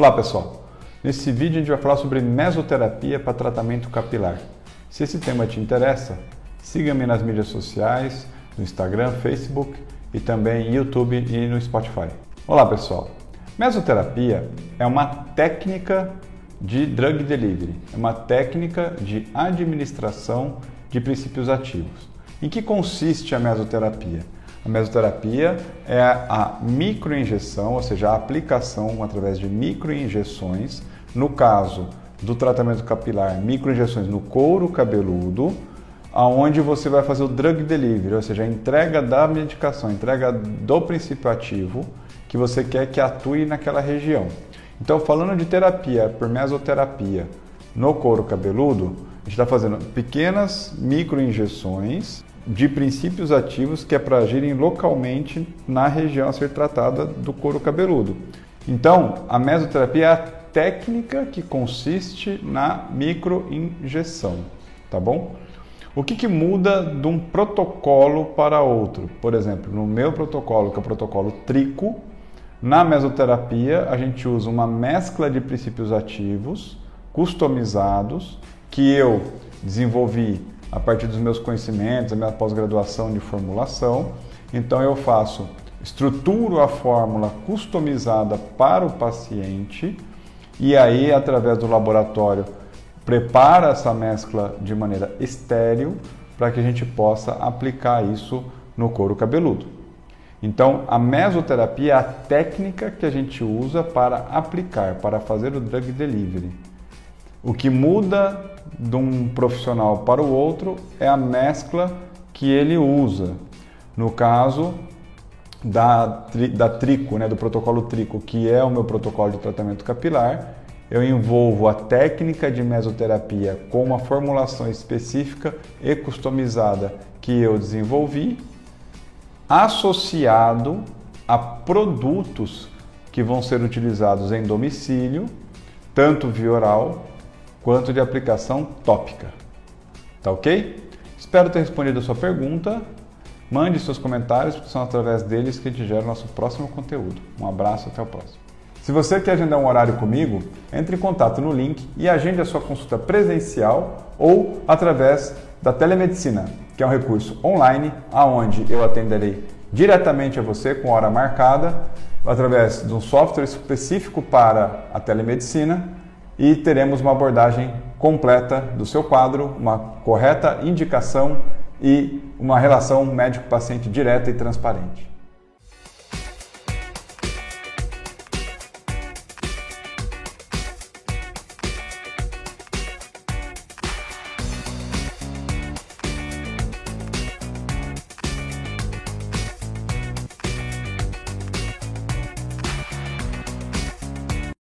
Olá pessoal, nesse vídeo a gente vai falar sobre mesoterapia para tratamento capilar. Se esse tema te interessa, siga-me nas mídias sociais, no Instagram, Facebook e também YouTube e no Spotify. Olá pessoal, mesoterapia é uma técnica de drug delivery, é uma técnica de administração de princípios ativos. Em que consiste a mesoterapia? A mesoterapia é a microinjeção, ou seja, a aplicação através de microinjeções, no caso do tratamento capilar, microinjeções no couro cabeludo, aonde você vai fazer o drug delivery, ou seja, a entrega da medicação, entrega do princípio ativo que você quer que atue naquela região. Então, falando de terapia por mesoterapia no couro cabeludo, a gente está fazendo pequenas microinjeções de princípios ativos que é para agirem localmente na região a ser tratada do couro cabeludo. Então, a mesoterapia é a técnica que consiste na microinjeção, tá bom? O que, que muda de um protocolo para outro? Por exemplo, no meu protocolo, que é o protocolo Trico, na mesoterapia a gente usa uma mescla de princípios ativos customizados que eu desenvolvi a partir dos meus conhecimentos, a minha pós-graduação de formulação. Então eu faço, estruturo a fórmula customizada para o paciente e aí através do laboratório prepara essa mescla de maneira estéril para que a gente possa aplicar isso no couro cabeludo. Então, a mesoterapia é a técnica que a gente usa para aplicar, para fazer o drug delivery. O que muda de um profissional para o outro é a mescla que ele usa. No caso da, da Trico, né, do protocolo Trico, que é o meu protocolo de tratamento capilar, eu envolvo a técnica de mesoterapia com uma formulação específica e customizada que eu desenvolvi, associado a produtos que vão ser utilizados em domicílio, tanto via oral quanto de aplicação tópica. Tá ok? Espero ter respondido a sua pergunta. Mande seus comentários, porque são através deles que a gente gera o nosso próximo conteúdo. Um abraço, até o próximo. Se você quer agendar um horário comigo, entre em contato no link e agende a sua consulta presencial ou através da telemedicina, que é um recurso online aonde eu atenderei diretamente a você com hora marcada através de um software específico para a telemedicina e teremos uma abordagem completa do seu quadro, uma correta indicação e uma relação médico-paciente direta e transparente.